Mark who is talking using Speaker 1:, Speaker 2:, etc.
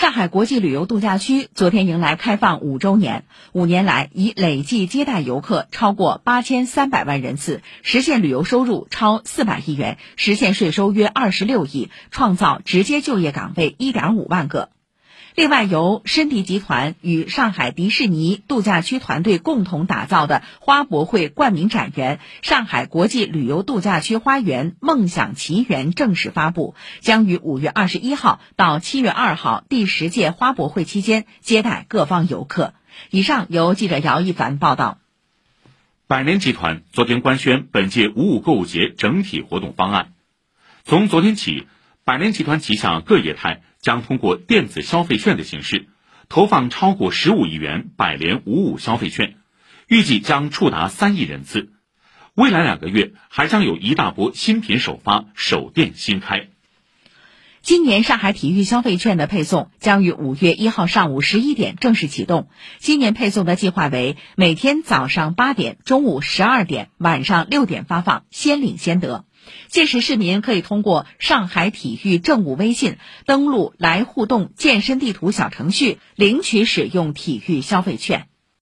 Speaker 1: 上海国际旅游度假区昨天迎来开放五周年，五年来已累计接待游客超过八千三百万人次，实现旅游收入超四百亿元，实现税收约二十六亿，创造直接就业岗位一点五万个。另外，由申迪集团与上海迪士尼度假区团队共同打造的花博会冠名展园——上海国际旅游度假区花园梦想奇缘正式发布，将于五月二十一号到七月二号第十届花博会期间接待各方游客。以上由记者姚一凡报道。
Speaker 2: 百联集团昨天官宣本届五五购物节整体活动方案，从昨天起，百联集团旗下各业态。将通过电子消费券的形式，投放超过十五亿元百联五五消费券，预计将触达三亿人次。未来两个月还将有一大波新品首发、首店新开。
Speaker 1: 今年上海体育消费券的配送将于五月一号上午十一点正式启动。今年配送的计划为每天早上八点、中午十二点、晚上六点发放，先领先得。届时，市民可以通过上海体育政务微信登录“来互动健身地图”小程序领取使用体育消费券。